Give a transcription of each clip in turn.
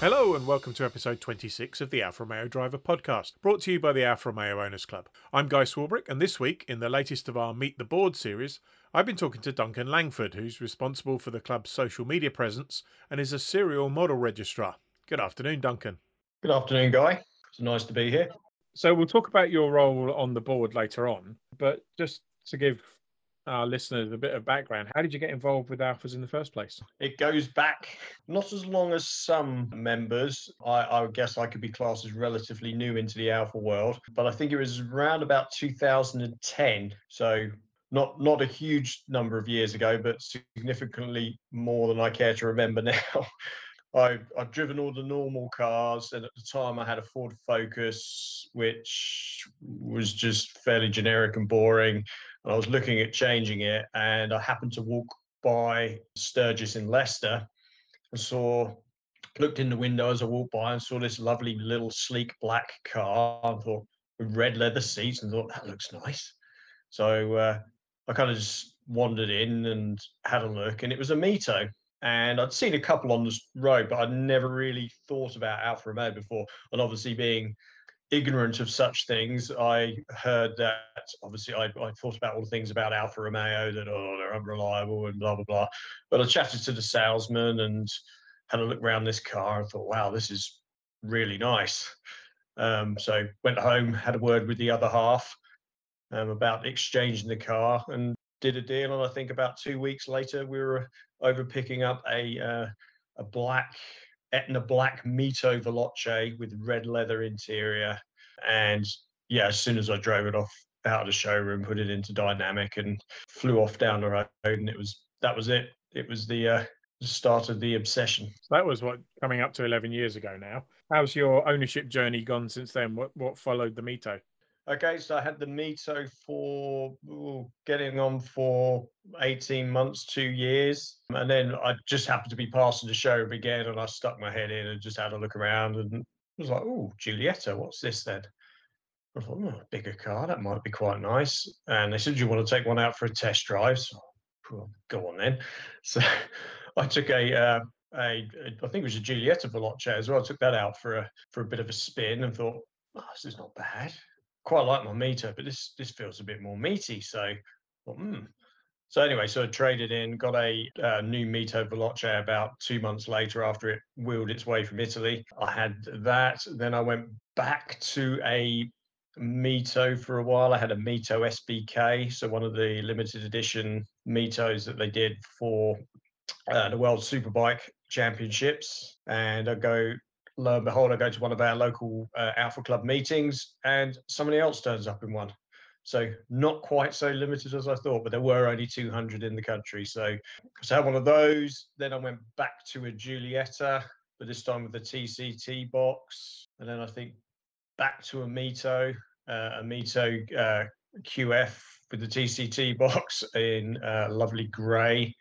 Hello and welcome to episode 26 of the Alfa Romeo Driver podcast, brought to you by the Alfa Romeo Owners Club. I'm Guy Swarbrick, and this week, in the latest of our Meet the Board series, I've been talking to Duncan Langford, who's responsible for the club's social media presence and is a serial model registrar. Good afternoon, Duncan. Good afternoon, Guy. It's nice to be here. So, we'll talk about your role on the board later on, but just to give our listeners a bit of background. How did you get involved with Alfas in the first place? It goes back not as long as some members. I, I guess I could be classed as relatively new into the Alfa world, but I think it was around about 2010. So not not a huge number of years ago, but significantly more than I care to remember now. I, I've driven all the normal cars, and at the time I had a Ford Focus, which was just fairly generic and boring. And I was looking at changing it, and I happened to walk by Sturgess in Leicester and saw, looked in the window as I walked by and saw this lovely little sleek black car. I thought, with red leather seats, and thought, that looks nice. So uh, I kind of just wandered in and had a look, and it was a Mito. And I'd seen a couple on the road, but I'd never really thought about Alfa Romeo before. And obviously, being ignorant of such things, I heard that obviously I, I thought about all the things about Alfa Romeo that oh they're unreliable and blah blah blah. But I chatted to the salesman and had a look around this car and thought, wow, this is really nice. Um, so went home, had a word with the other half um, about exchanging the car, and did a deal. And I think about two weeks later, we were over picking up a uh, a black Etna black Mito Veloce with red leather interior. And yeah, as soon as I drove it off out of the showroom, put it into dynamic and flew off down the road, and it was that was it. It was the uh, start of the obsession. That was what coming up to eleven years ago now. How's your ownership journey gone since then? What what followed the Mito? Okay, so I had the Mito for ooh, getting on for 18 months, two years. And then I just happened to be passing the showroom again and I stuck my head in and just had a look around and was like, oh, Giulietta, what's this then? I thought, oh, bigger car, that might be quite nice. And they said, Do you want to take one out for a test drive? So, well, go on then. So I took a, uh, a, I think it was a Giulietta Veloce as well. I took that out for a for a bit of a spin and thought, oh, this is not bad quite like my Mito, but this this feels a bit more meaty. So, well, mm. so anyway, so I traded in, got a uh, new Mito Veloce about two months later after it wheeled its way from Italy. I had that. Then I went back to a Mito for a while. I had a Mito SBK, so one of the limited edition Mitos that they did for uh, the World Superbike Championships. And I go lo and behold, I go to one of our local uh, Alfa Club meetings and somebody else turns up in one. So not quite so limited as I thought, but there were only 200 in the country. So, so I had one of those. Then I went back to a Giulietta, but this time with the TCT box. And then I think back to a Mito, uh, a Mito uh, QF with the TCT box in uh, lovely grey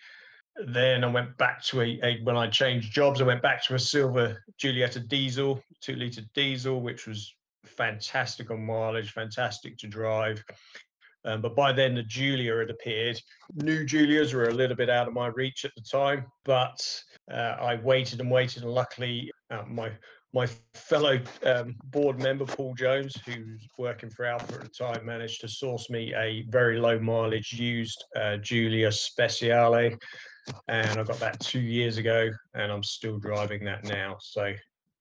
then I went back to a, a, when I changed jobs, I went back to a silver Giulietta diesel, two liter diesel, which was fantastic on mileage, fantastic to drive. Um, but by then the Giulia had appeared. New Giulias were a little bit out of my reach at the time, but uh, I waited and waited, and luckily uh, my my fellow um, board member Paul Jones, who's working for Alfa at the time, managed to source me a very low mileage used uh, Giulia Speciale and I got that two years ago, and I'm still driving that now. So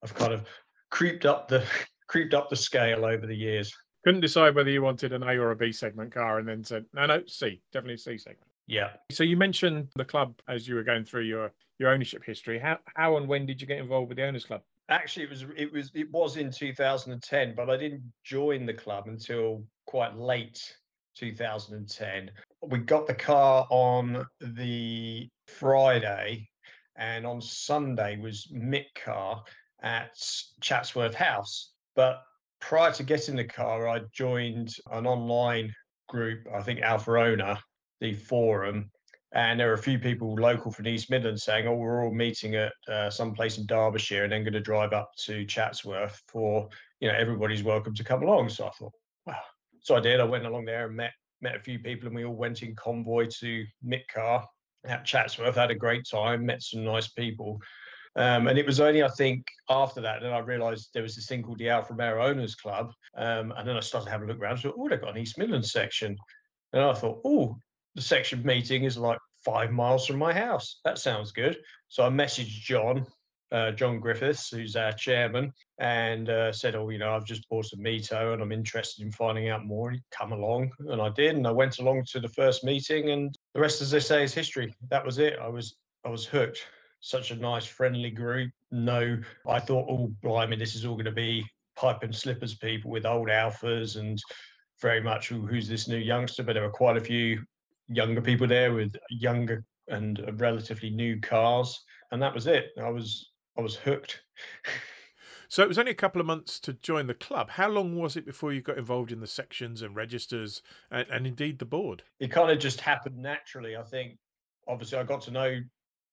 I've kind of creeped up the creeped up the scale over the years. Couldn't decide whether you wanted an A or a B segment car, and then said, no, no, C, definitely C segment. Yeah. So you mentioned the club as you were going through your your ownership history. How how and when did you get involved with the owners club? Actually, it was it was it was in 2010, but I didn't join the club until quite late 2010. We got the car on the Friday, and on Sunday was Mick car at Chatsworth House. But prior to getting the car, I joined an online group, I think Alfa Owner, the forum, and there were a few people local from East Midlands saying, "Oh, we're all meeting at uh, some place in Derbyshire, and then going to drive up to Chatsworth for you know everybody's welcome to come along." So I thought, wow. So I did. I went along there and met met a few people, and we all went in convoy to Mick Car at Chatsworth. Had a great time, met some nice people. Um, and it was only, I think, after that that I realised there was this thing called the Alfa Romeo Owners Club. Um, and then I started having a look around. Thought, oh, they've got an East Midlands section. And I thought, oh, the section meeting is like five miles from my house. That sounds good. So I messaged John, uh, John Griffiths, who's our chairman, and uh, said, "Oh, you know, I've just bought a Mito and I'm interested in finding out more." Come along, and I did, and I went along to the first meeting, and the rest, as they say, is history. That was it. I was I was hooked. Such a nice, friendly group. No, I thought, oh, blimey, this is all going to be pipe and slippers people with old Alfas and very much who's this new youngster. But there were quite a few younger people there with younger and relatively new cars, and that was it. I was I was hooked. So it was only a couple of months to join the club. How long was it before you got involved in the sections and registers and, and indeed the board? It kind of just happened naturally. I think obviously I got to know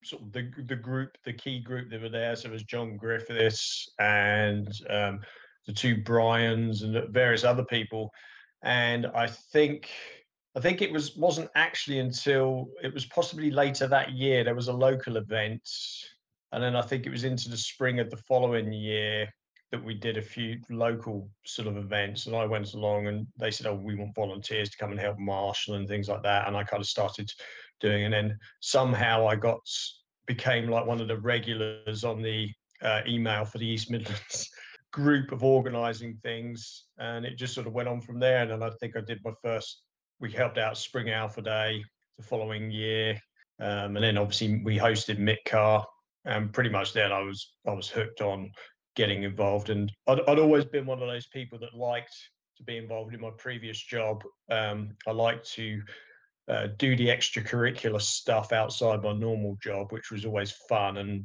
sort of the the group, the key group that were there. So it was John Griffiths and um, the two Bryans and various other people. And I think I think it was wasn't actually until it was possibly later that year there was a local event and then I think it was into the spring of the following year that we did a few local sort of events. And I went along and they said, Oh, we want volunteers to come and help marshal and things like that. And I kind of started doing. And then somehow I got became like one of the regulars on the uh, email for the East Midlands group of organizing things. And it just sort of went on from there. And then I think I did my first, we helped out Spring Alfa Day the following year. Um, and then obviously we hosted MITCAR and pretty much then I was I was hooked on getting involved. And I'd, I'd always been one of those people that liked to be involved in my previous job. Um, I like to uh, do the extracurricular stuff outside my normal job, which was always fun. And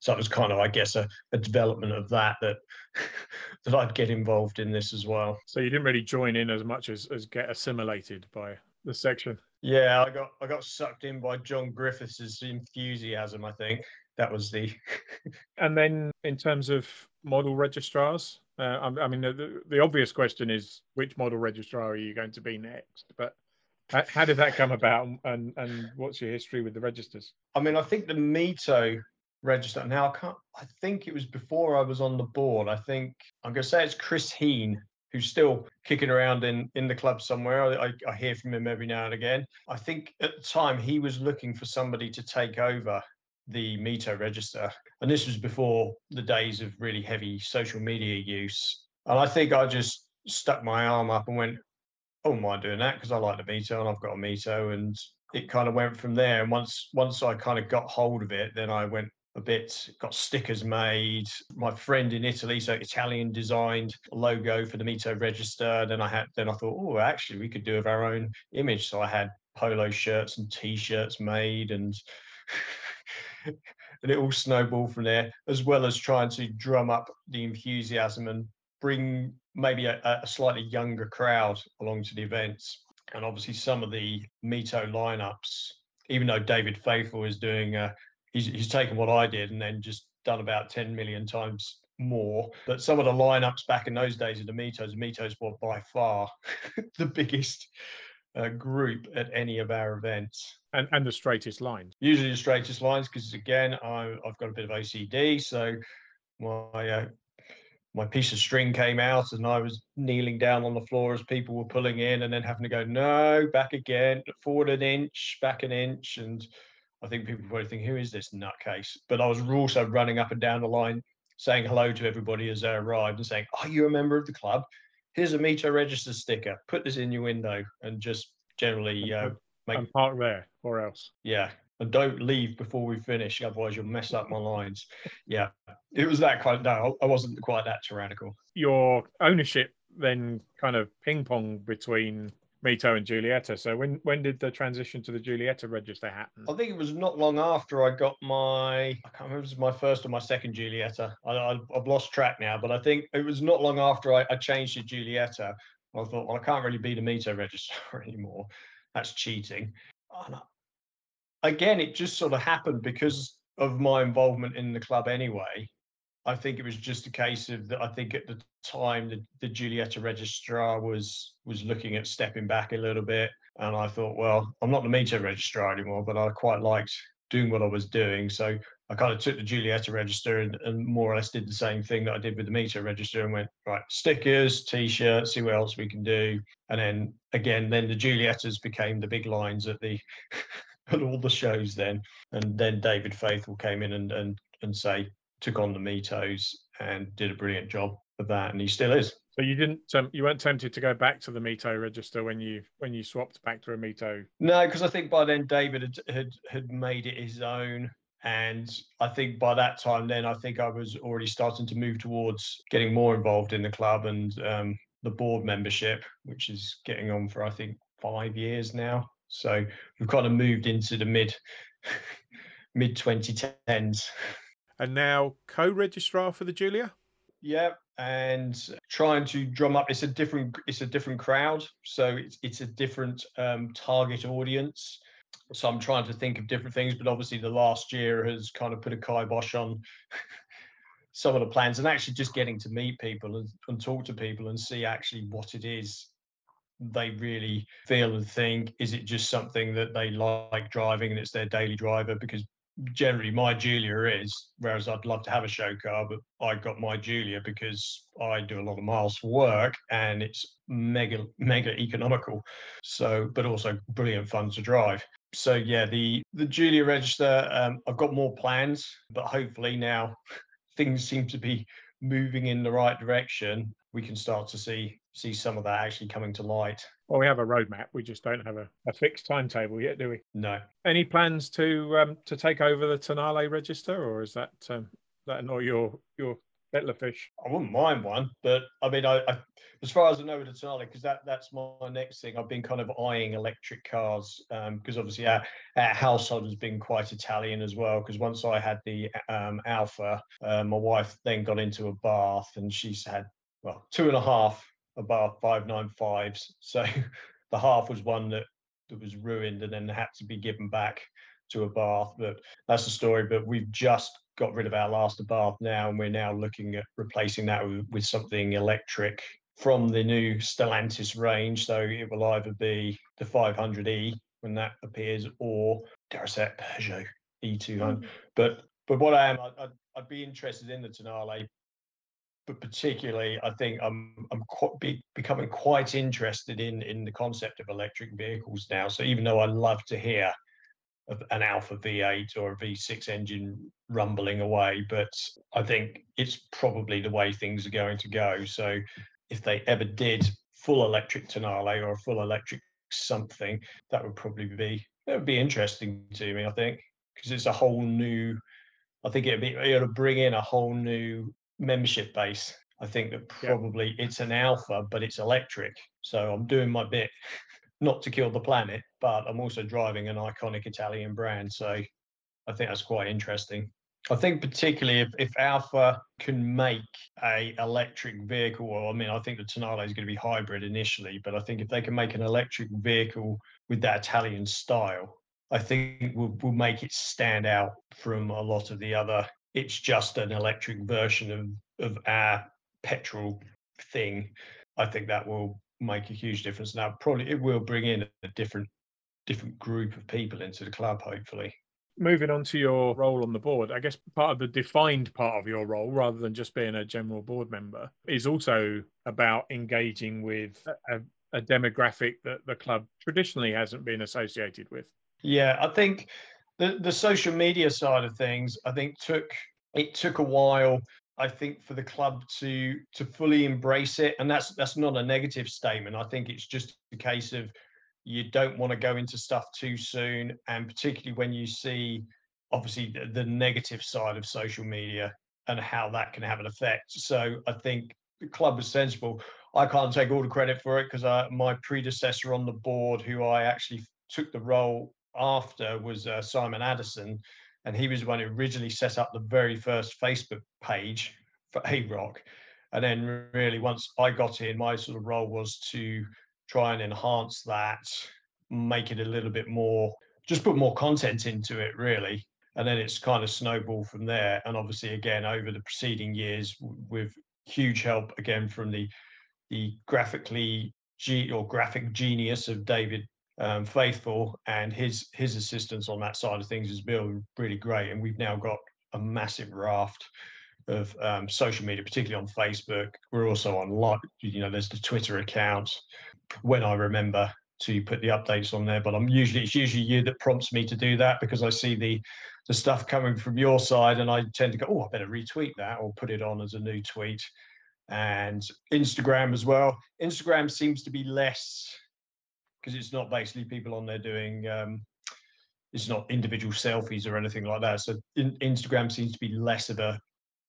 so it was kind of, I guess, a, a development of that that that I'd get involved in this as well. So you didn't really join in as much as, as get assimilated by the section. Yeah, I got I got sucked in by John Griffiths' enthusiasm. I think that was the. and then, in terms of model registrars, uh, I, I, mean, the, the obvious question is which model registrar are you going to be next? But how, how did that come about, and and what's your history with the registers? I mean, I think the Mito register. Now, I can't. I think it was before I was on the board. I think I'm going to say it's Chris Heen who's still kicking around in in the club somewhere. I, I, hear from him every now and again. I think at the time he was looking for somebody to take over the Mito register. And this was before the days of really heavy social media use. And I think I just stuck my arm up and went, Oh, I doing that? Because I like the Mito and I've got a Mito. And it kind of went from there. And once once I kind of got hold of it, then I went a bit, got stickers made. My friend in Italy, so Italian designed logo for the Mito register. Then I had then I thought, oh, actually we could do with our own image. So I had polo shirts and t-shirts made and and it all snowballed from there, as well as trying to drum up the enthusiasm and bring maybe a, a slightly younger crowd along to the events. And obviously, some of the Mito lineups, even though David Faithful is doing, uh, he's, he's taken what I did and then just done about 10 million times more. But some of the lineups back in those days of the Mitos, Mitos were by far the biggest uh, group at any of our events. And, and the straightest lines. Usually the straightest lines, because again, I, I've got a bit of OCD. So my uh, my piece of string came out and I was kneeling down on the floor as people were pulling in and then having to go, no, back again, forward an inch, back an inch. And I think people probably think, who is this nutcase? But I was also running up and down the line saying hello to everybody as they arrived and saying, Are you a member of the club? Here's a Mito register sticker. Put this in your window and just generally uh, make and park there or else. Yeah, and don't leave before we finish, otherwise you'll mess up my lines. Yeah, it was that kind. Of, no, I wasn't quite that tyrannical. Your ownership then kind of ping pong between Mito and Giulietta. So when when did the transition to the Giulietta register happen? I think it was not long after I got my I can't remember it was my first or my second Giulietta. I, have lost track now, but I think it was not long after I, I changed to Giulietta. I thought, well, I can't really be the Mito registrar anymore. That's cheating. And again, it just sort of happened because of my involvement in the club anyway. I think it was just a case of that. I think at the time the, the Giulietta registrar was was looking at stepping back a little bit, and I thought, well, I'm not the Mito registrar anymore, but I quite liked doing what I was doing, so I kind of took the Giulietta register and, and, more or less did the same thing that I did with the Mito register and went, right, stickers, t-shirts, see what else we can do. And then again, then the Giuliettas became the big lines at the at all the shows then. And then David Faithful came in and and and say took on the Mitos and did a brilliant job of that, and he still is. So you didn't, um, you weren't tempted to go back to the Mito register when you when you swapped back to a Mito. No, because I think by then David had, had had made it his own, and I think by that time, then I think I was already starting to move towards getting more involved in the club and um, the board membership, which is getting on for I think five years now. So we've kind of moved into the mid mid 2010s. And now co-registrar for the Giulia. Yeah, and trying to drum up. It's a different. It's a different crowd, so it's it's a different um, target audience. So I'm trying to think of different things, but obviously the last year has kind of put a kibosh on some of the plans, and actually just getting to meet people and, and talk to people and see actually what it is they really feel and think. Is it just something that they like driving and it's their daily driver? Because generally my Giulia is, whereas I'd love to have a show car, but I got my Giulia because I do a lot of miles for work and it's mega, mega economical. So, but also brilliant fun to drive. So yeah, the the Giulia register, um, I've got more plans, but hopefully now things seem to be moving in the right direction. We can start to see see some of that actually coming to light. Well, we have a roadmap. We just don't have a, a fixed timetable yet, do we? No. Any plans to um, to take over the Tonale register, or is that um, that not your your kettle fish? I wouldn't mind one, but I mean, I, I as far as I know with the Tonale, because that that's my next thing. I've been kind of eyeing electric cars because um, obviously our, our household has been quite Italian as well. Because once I had the um, Alfa, uh, my wife then got into a bath, and she's had well two and a half about 595s. So the half was one that, that was ruined and then had to be given back to Abarth. But that's the story. But we've just got rid of our last Abarth now, and we're now looking at replacing that with, with something electric from the new Stellantis range. So it will either be the 500e when that appears, or dare I say Peugeot E200. Mm. But but what I am, I, I'd, I'd be interested in the Tonale but particularly I think I'm I'm quite be, becoming quite interested in in the concept of electric vehicles now. So even though I love to hear an Alfa V8 or a V6 engine rumbling away, but I think it's probably the way things are going to go. So if they ever did full electric Tonale or a full electric something, that would probably be that would be interesting to me. I think because it's a whole new. I think it'd be it would bring in a whole new membership base. I think that probably yeah. it's an Alfa, but it's electric. So I'm doing my bit not to kill the planet, but I'm also driving an iconic Italian brand. So I think that's quite interesting. I think particularly if, if Alfa can make a electric vehicle, or I mean, I think the Tonale is going to be hybrid initially, but I think if they can make an electric vehicle with that Italian style, I think will will make it stand out from a lot of the other it's just an electric version of, of our petrol thing, I think that will make a huge difference. Now, probably it will bring in a different different group of people into the club, hopefully. Moving on to your role on the board, I guess part of the defined part of your role, rather than just being a general board member, is also about engaging with a, a demographic that the club traditionally hasn't been associated with. Yeah, I think the the social media side of things, I think took it took a while. I think for the club to to fully embrace it, and that's that's not a negative statement. I think it's just a case of you don't want to go into stuff too soon, and particularly when you see obviously the, the negative side of social media and how that can have an effect. So I think the club was sensible. I can't take all the credit for it because uh, my predecessor on the board, who I actually took the role after was uh, Simon Addison, and he was the one who originally set up the very first Facebook page for AROC. And then, really, once I got in, my sort of role was to try and enhance that, make it a little bit more, just put more content into it, really. And then it's kind of snowballed from there. And obviously, again, over the preceding years, with huge help again from the the graphically G or graphic genius of David um, faithful, and his his assistance on that side of things has been really great. And we've now got a massive raft of um, social media, particularly on Facebook. We're also on like you know, there's the Twitter account. When I remember to put the updates on there, but I'm usually it's usually you that prompts me to do that because I see the the stuff coming from your side, and I tend to go, oh, I better retweet that or put it on as a new tweet. And Instagram as well. Instagram seems to be less because it's not basically people on there doing um, it's not individual selfies or anything like that. So in, Instagram seems to be less of a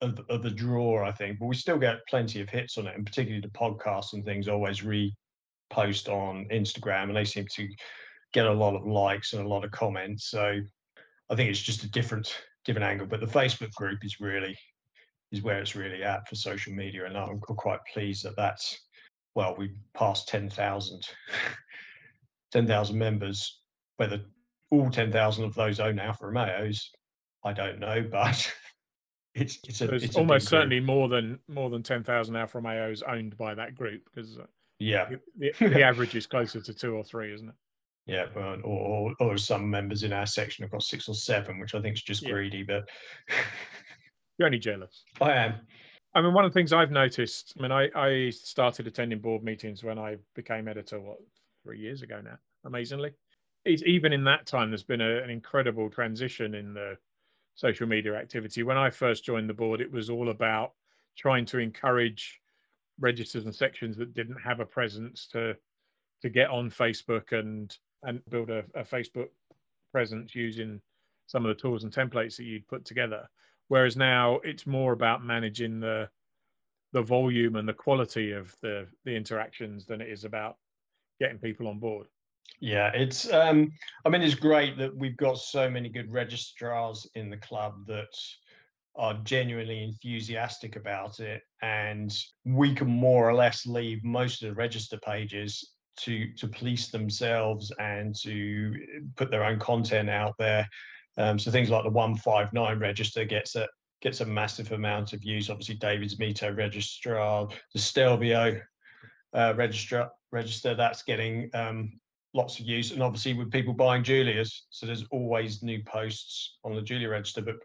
of, of, draw, I think. But we still get plenty of hits on it, and particularly the podcasts and things always repost on Instagram, and they seem to get a lot of likes and a lot of comments. So I think it's just a different different angle. But the Facebook group is really is where it's really at for social media, and I'm quite pleased that that's well, we passed 10,000 10,000 members. Whether all 10,000 of those own Alfa Romeos, I don't know, but it's it's, a, it's almost certainly more than more than 10,000 Alfa Romeos owned by that group because uh, yeah, the, the average is closer to two or three, isn't it? Yeah, or, or, or some members in our section have got six or seven, which I think is just yeah. greedy. But you're only jealous. I am. I mean, one of the things I've noticed. I mean, I, I started attending board meetings when I became editor. What three years ago now? Amazingly, it's, even in that time, there's been a, an incredible transition in the social media activity. When I first joined the board, it was all about trying to encourage registers and sections that didn't have a presence to to get on Facebook and and build a, a Facebook presence using some of the tools and templates that you'd put together. Whereas now it's more about managing the the volume and the quality of the the interactions than it is about getting people on board. Yeah, it's um I mean it's great that we've got so many good registrars in the club that are genuinely enthusiastic about it and we can more or less leave most of the register pages to to police themselves and to put their own content out there. Um, so things like the 159 register gets a gets a massive amount of use. Obviously, David's Mito registrar, the Stelvio uh, register register that's getting um, lots of use, and obviously with people buying Giulias, so there's always new posts on the Giulia register. But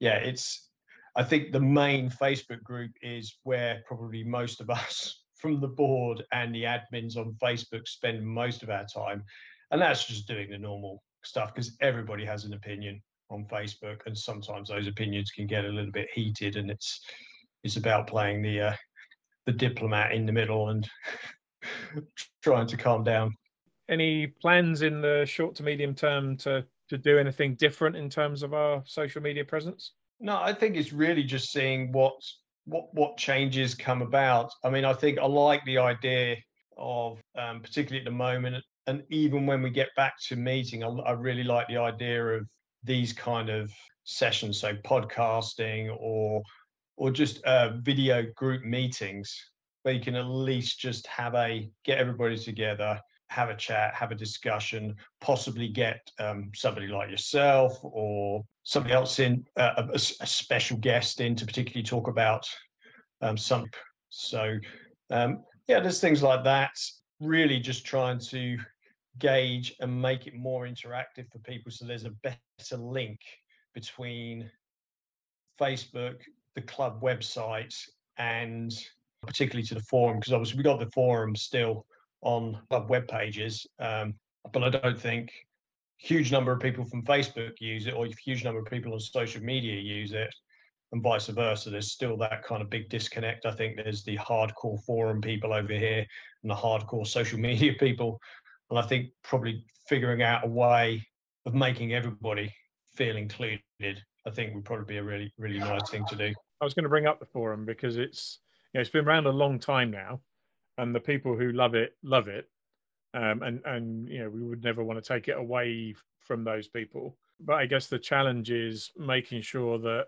yeah, it's I think the main Facebook group is where probably most of us from the board and the admins on Facebook spend most of our time. And that's just doing the normal stuff because everybody has an opinion on Facebook, and sometimes those opinions can get a little bit heated, and it's it's about playing the uh, the diplomat in the middle and trying to calm down. Any plans in the short to medium term to to do anything different in terms of our social media presence? No, I think it's really just seeing what what what changes come about. I mean, I think I like the idea of um, particularly at the moment, and even when we get back to meeting, I, I really like the idea of these kind of sessions, so podcasting or or just uh, video group meetings where you can at least just have a get everybody together have a chat, have a discussion, possibly get um, somebody like yourself or somebody else in, uh, a, a, special guest in to particularly talk about um, some. So, um, yeah, there's things like that. Really just trying to gauge and make it more interactive for people so there's a better link between Facebook, the club website, and particularly to the forum, because obviously we got the forum still on club web pages, um, but I don't think huge number of people from Facebook use it or huge number of people on social media use it and vice versa. There's still that kind of big disconnect. I think there's the hardcore forum people over here and the hardcore social media people. And I think probably figuring out a way of making everybody feel included, I think would probably be a really, really nice thing to do. I was going to bring up the forum because it's know, it's been around a long time now and the people who love it love it. Um, and and you know we would never want to take it away from those people. But i guess the challenge is making sure that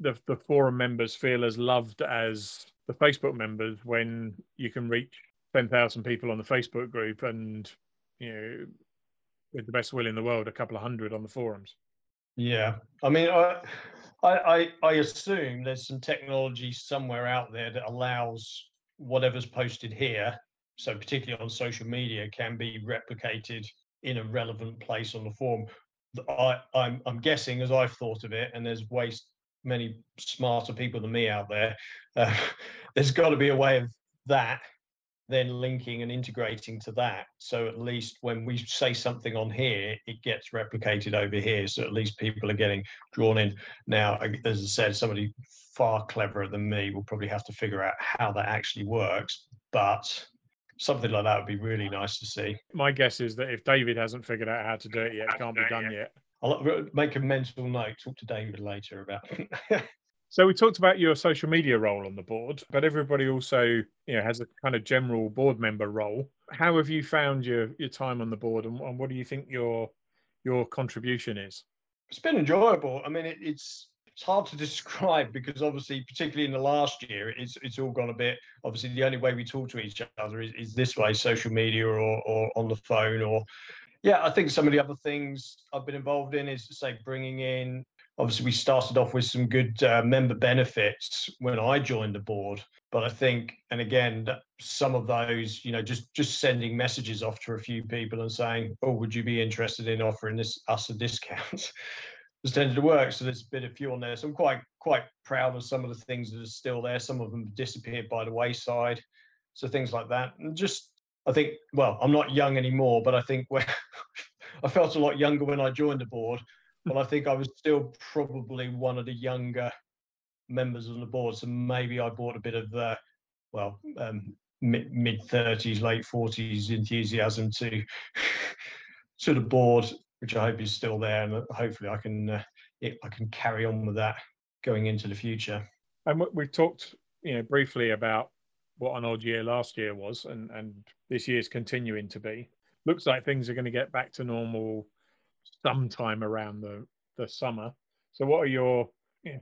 the, the forum members feel as loved as the facebook members when you can reach 10,000 people on the facebook group and you know with the best will in the world a couple of hundred on the forums. Yeah. I mean I, I i assume there's some technology somewhere out there that allows whatever's posted here, so particularly on social media, can be replicated in a relevant place on the forum. I, I'm, I'm guessing, as I've thought of it, and there's ways many smarter people than me out there. Uh, there's got to be a way of that then linking and integrating to that. So at least when we say something on here, it gets replicated over here. So at least people are getting drawn in. Now, as I said, somebody far cleverer than me will probably have to figure out how that actually works. But something like that would be really nice to see. My guess is that if David hasn't figured out how to do it yet, it can't be done yet. I'll uh, make a mental note. Talk to David later about. so we talked about your social media role on the board, but everybody also, you know, has a kind of general board member role. How have you found your your time on the board, and, and what do you think your your contribution is? It's been enjoyable. I mean, it, it's it's hard to describe because obviously, particularly in the last year, it's it's all gone a bit. Obviously, the only way we talk to each other is, is this way: social media or or on the phone. Or yeah, I think some of the other things I've been involved in is say bringing in. Obviously, we started off with some good uh, member benefits when I joined the board, but I think, and again, some of those, you know, just just sending messages off to a few people and saying, "Oh, would you be interested in offering this us a discount?" has tended to work. So there's a bit of fuel there. So I'm quite quite proud of some of the things that are still there. Some of them have disappeared by the wayside. So things like that. And just I think, well, I'm not young anymore, but I think when I felt a lot younger when I joined the board. But I think I was still probably one of the younger members on the board. So maybe I brought a bit of the, well, um, mid 30s, late 40s enthusiasm to to the board which I hope is still there, and hopefully I can uh, it, I can carry on with that going into the future. And we've talked, you know, briefly about what an odd year last year was, and and this year's continuing to be. Looks like things are going to get back to normal sometime around the the summer. So, what are your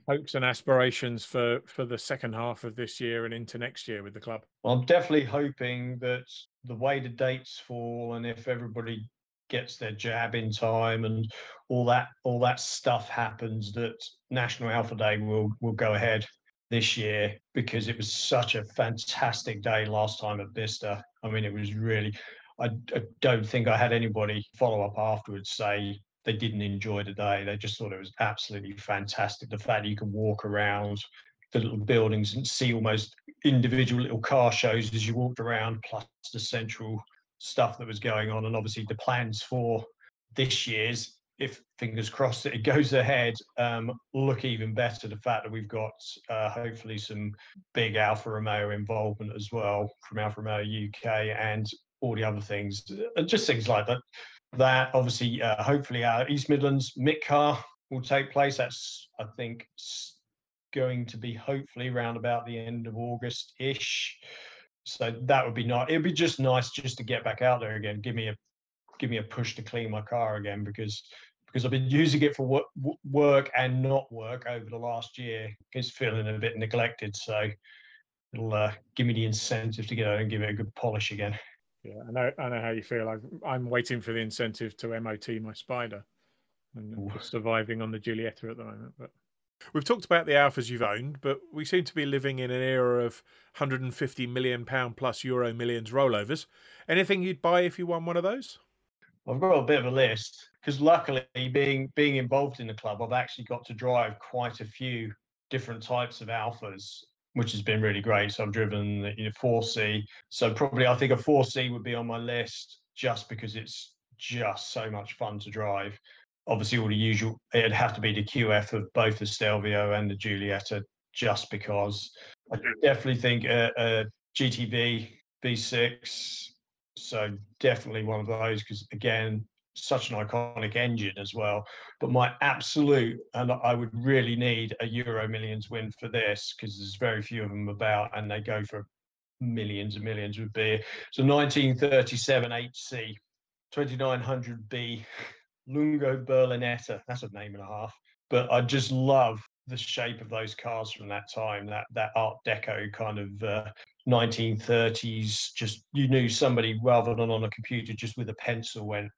hopes and aspirations for for the second half of this year and into next year with the club? Well, I'm definitely hoping that the way the dates fall, and if everybody gets their jab in time and all that all that stuff happens that National Alfa Day will will go ahead this year because it was such a fantastic day last time at Bicester. I mean, it was really. I, I don't think I had anybody follow up afterwards say they didn't enjoy the day. They just thought it was absolutely fantastic. The fact that you can walk around the little buildings and see almost individual little car shows as you walked around, plus the central stuff that was going on, and obviously the plans for this year's, if fingers crossed that it goes ahead, um, look even better. The fact that we've got uh, hopefully some big Alfa Romeo involvement as well from Alfa Romeo UK and all the other things, and just things like that. That obviously, uh, hopefully, our East Midlands MIC car will take place. That's I think going to be hopefully around about the end of August ish. So that would be nice. It'd be just nice just to get back out there again. Give me a give me a push to clean my car again because because I've been using it for work, work and not work over the last year. It's feeling a bit neglected, so it'll uh, give me the incentive to get out and give it a good polish again. Yeah, I know. I know how you feel. i am waiting for the incentive to MOT my Spider, and surviving on the Giulietta at the moment. But We've talked about the Alfas you've owned, but we seem to be living in an era of 150 million pound plus euro millions rollovers. Anything you'd buy if you won one of those? I've got a bit of a list because luckily, being being involved in the club, I've actually got to drive quite a few different types of Alfas, which has been really great. So I've driven the you know, 4C. So probably I think a 4C would be on my list just because it's just so much fun to drive obviously all the usual. It'd have to be the QF of both the Stelvio and the Giulietta, just because I definitely think a, a GTV V6. So definitely one of those because again, such an iconic engine as well. But my absolute, and I would really need a Euro Millions win for this because there's very few of them about, and they go for millions and millions. Would be so 1937 8C 2900B Lungo Berlinetta. That's a name and a half. But I just love the shape of those cars from that time. That that Art Deco kind of uh, 1930s. Just you knew somebody rather than on a computer, just with a pencil went,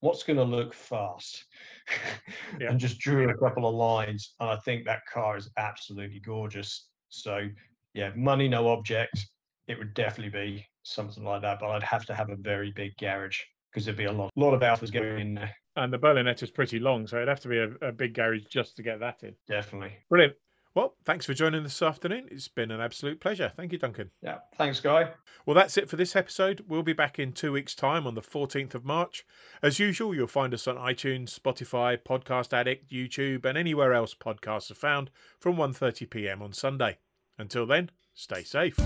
"What's going to look fast?" yeah. and just drew a couple of lines. And I think that car is absolutely gorgeous. So yeah, money no object. It would definitely be something like that. But I'd have to have a very big garage because there'd be a lot, lot of Alfas going in there. And the Berlinetta is pretty long, so it'd have to be a, a big garage just to get that in. Definitely. Brilliant. Well, thanks for joining this afternoon. It's been an absolute pleasure. Thank you, Duncan. Yeah. Thanks, Guy. Well, that's it for this episode. We'll be back in two weeks' time on the 14th of March. As usual, you'll find us on iTunes, Spotify, Podcast Addict, YouTube, and anywhere else podcasts are found from 1:30 p.m. on Sunday. Until then, stay safe.